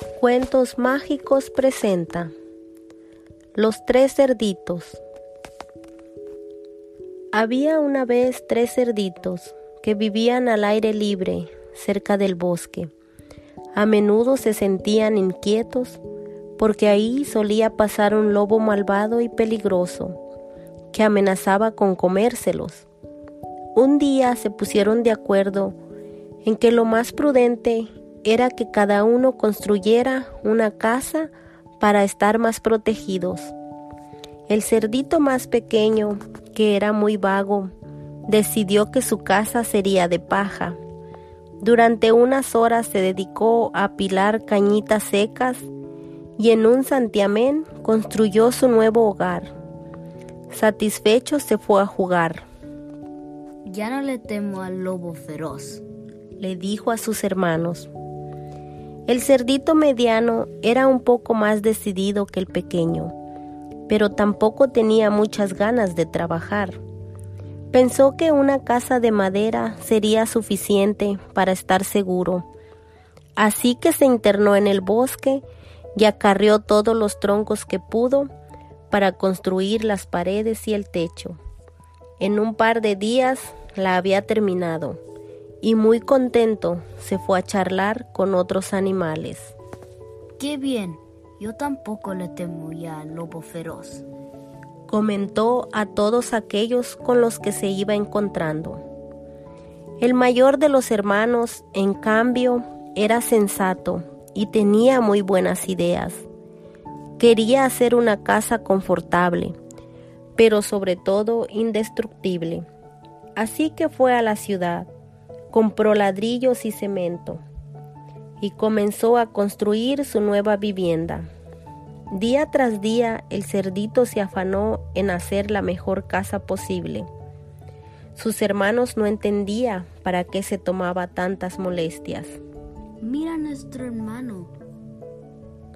Cuentos Mágicos presenta Los tres cerditos. Había una vez tres cerditos que vivían al aire libre cerca del bosque. A menudo se sentían inquietos porque ahí solía pasar un lobo malvado y peligroso que amenazaba con comérselos. Un día se pusieron de acuerdo en que lo más prudente era que cada uno construyera una casa para estar más protegidos. El cerdito más pequeño, que era muy vago, decidió que su casa sería de paja. Durante unas horas se dedicó a apilar cañitas secas y en un santiamén construyó su nuevo hogar. Satisfecho se fue a jugar. Ya no le temo al lobo feroz, le dijo a sus hermanos. El cerdito mediano era un poco más decidido que el pequeño, pero tampoco tenía muchas ganas de trabajar. Pensó que una casa de madera sería suficiente para estar seguro, así que se internó en el bosque y acarrió todos los troncos que pudo para construir las paredes y el techo. En un par de días la había terminado y muy contento se fue a charlar con otros animales. ¡Qué bien! Yo tampoco le temo ya al lobo feroz. Comentó a todos aquellos con los que se iba encontrando. El mayor de los hermanos, en cambio, era sensato y tenía muy buenas ideas. Quería hacer una casa confortable, pero sobre todo indestructible. Así que fue a la ciudad compró ladrillos y cemento y comenzó a construir su nueva vivienda. Día tras día el cerdito se afanó en hacer la mejor casa posible. Sus hermanos no entendían para qué se tomaba tantas molestias. Mira a nuestro hermano,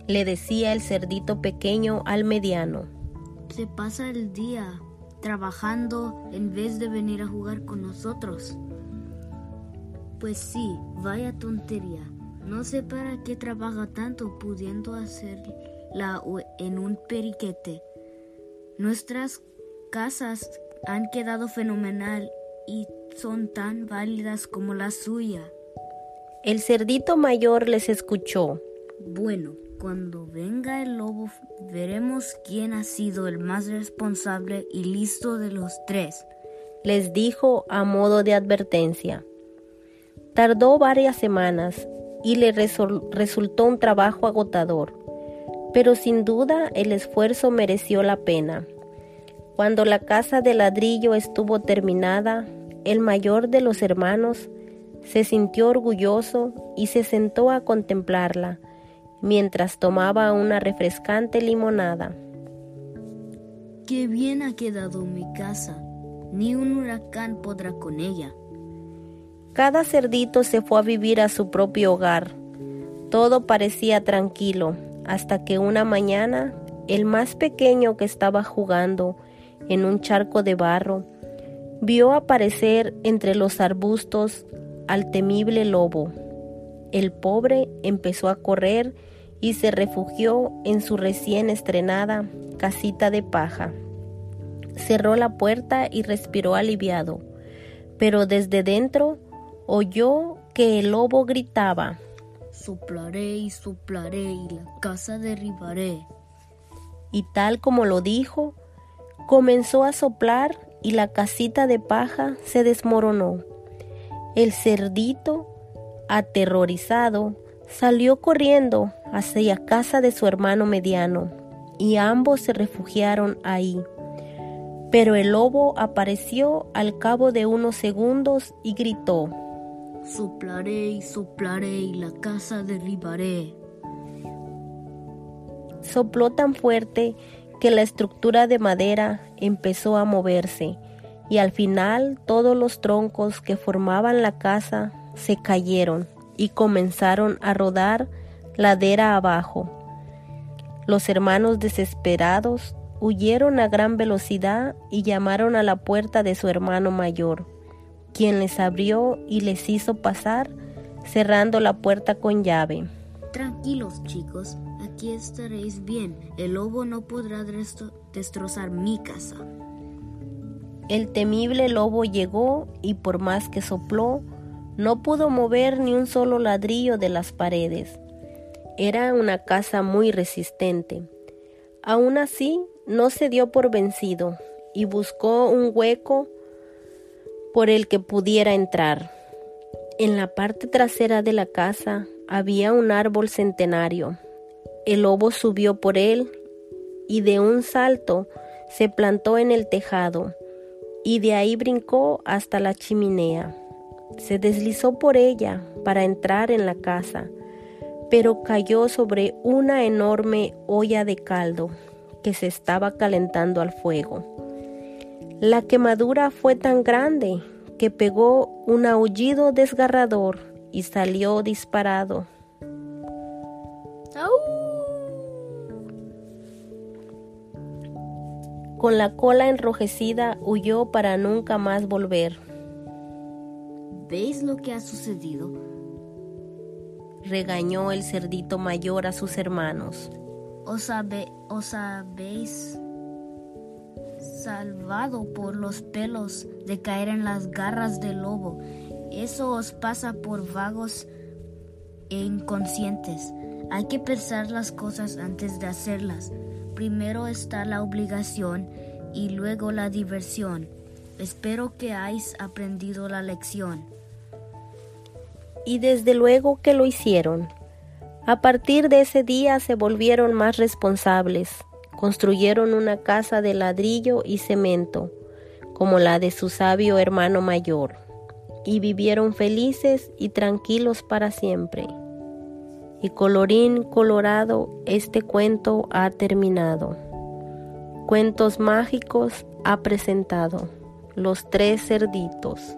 le decía el cerdito pequeño al mediano. Se pasa el día trabajando en vez de venir a jugar con nosotros. Pues sí, vaya tontería. No sé para qué trabaja tanto pudiendo hacerla en un periquete. Nuestras casas han quedado fenomenal y son tan válidas como la suya. El cerdito mayor les escuchó. Bueno, cuando venga el lobo veremos quién ha sido el más responsable y listo de los tres, les dijo a modo de advertencia. Tardó varias semanas y le resultó un trabajo agotador, pero sin duda el esfuerzo mereció la pena. Cuando la casa de ladrillo estuvo terminada, el mayor de los hermanos se sintió orgulloso y se sentó a contemplarla mientras tomaba una refrescante limonada. Qué bien ha quedado mi casa. Ni un huracán podrá con ella. Cada cerdito se fue a vivir a su propio hogar. Todo parecía tranquilo, hasta que una mañana el más pequeño que estaba jugando en un charco de barro vio aparecer entre los arbustos al temible lobo. El pobre empezó a correr y se refugió en su recién estrenada casita de paja. Cerró la puerta y respiró aliviado, pero desde dentro oyó que el lobo gritaba, Soplaré y soplaré y la casa derribaré. Y tal como lo dijo, comenzó a soplar y la casita de paja se desmoronó. El cerdito, aterrorizado, salió corriendo hacia casa de su hermano mediano y ambos se refugiaron ahí. Pero el lobo apareció al cabo de unos segundos y gritó, Soplaré y soplaré y la casa derribaré. Sopló tan fuerte que la estructura de madera empezó a moverse y al final todos los troncos que formaban la casa se cayeron y comenzaron a rodar ladera abajo. Los hermanos desesperados huyeron a gran velocidad y llamaron a la puerta de su hermano mayor quien les abrió y les hizo pasar, cerrando la puerta con llave. Tranquilos chicos, aquí estaréis bien. El lobo no podrá destrozar mi casa. El temible lobo llegó y por más que sopló, no pudo mover ni un solo ladrillo de las paredes. Era una casa muy resistente. Aún así, no se dio por vencido y buscó un hueco por el que pudiera entrar. En la parte trasera de la casa había un árbol centenario. El lobo subió por él y de un salto se plantó en el tejado y de ahí brincó hasta la chimenea. Se deslizó por ella para entrar en la casa, pero cayó sobre una enorme olla de caldo que se estaba calentando al fuego. La quemadura fue tan grande que pegó un aullido desgarrador y salió disparado. Con la cola enrojecida huyó para nunca más volver. ¿Veis lo que ha sucedido? Regañó el cerdito mayor a sus hermanos. ¿Os, os habéis salvado por los pelos de caer en las garras del lobo. Eso os pasa por vagos e inconscientes. Hay que pensar las cosas antes de hacerlas. Primero está la obligación y luego la diversión. Espero que hayáis aprendido la lección. Y desde luego que lo hicieron. A partir de ese día se volvieron más responsables. Construyeron una casa de ladrillo y cemento, como la de su sabio hermano mayor, y vivieron felices y tranquilos para siempre. Y colorín colorado, este cuento ha terminado. Cuentos mágicos ha presentado Los Tres Cerditos.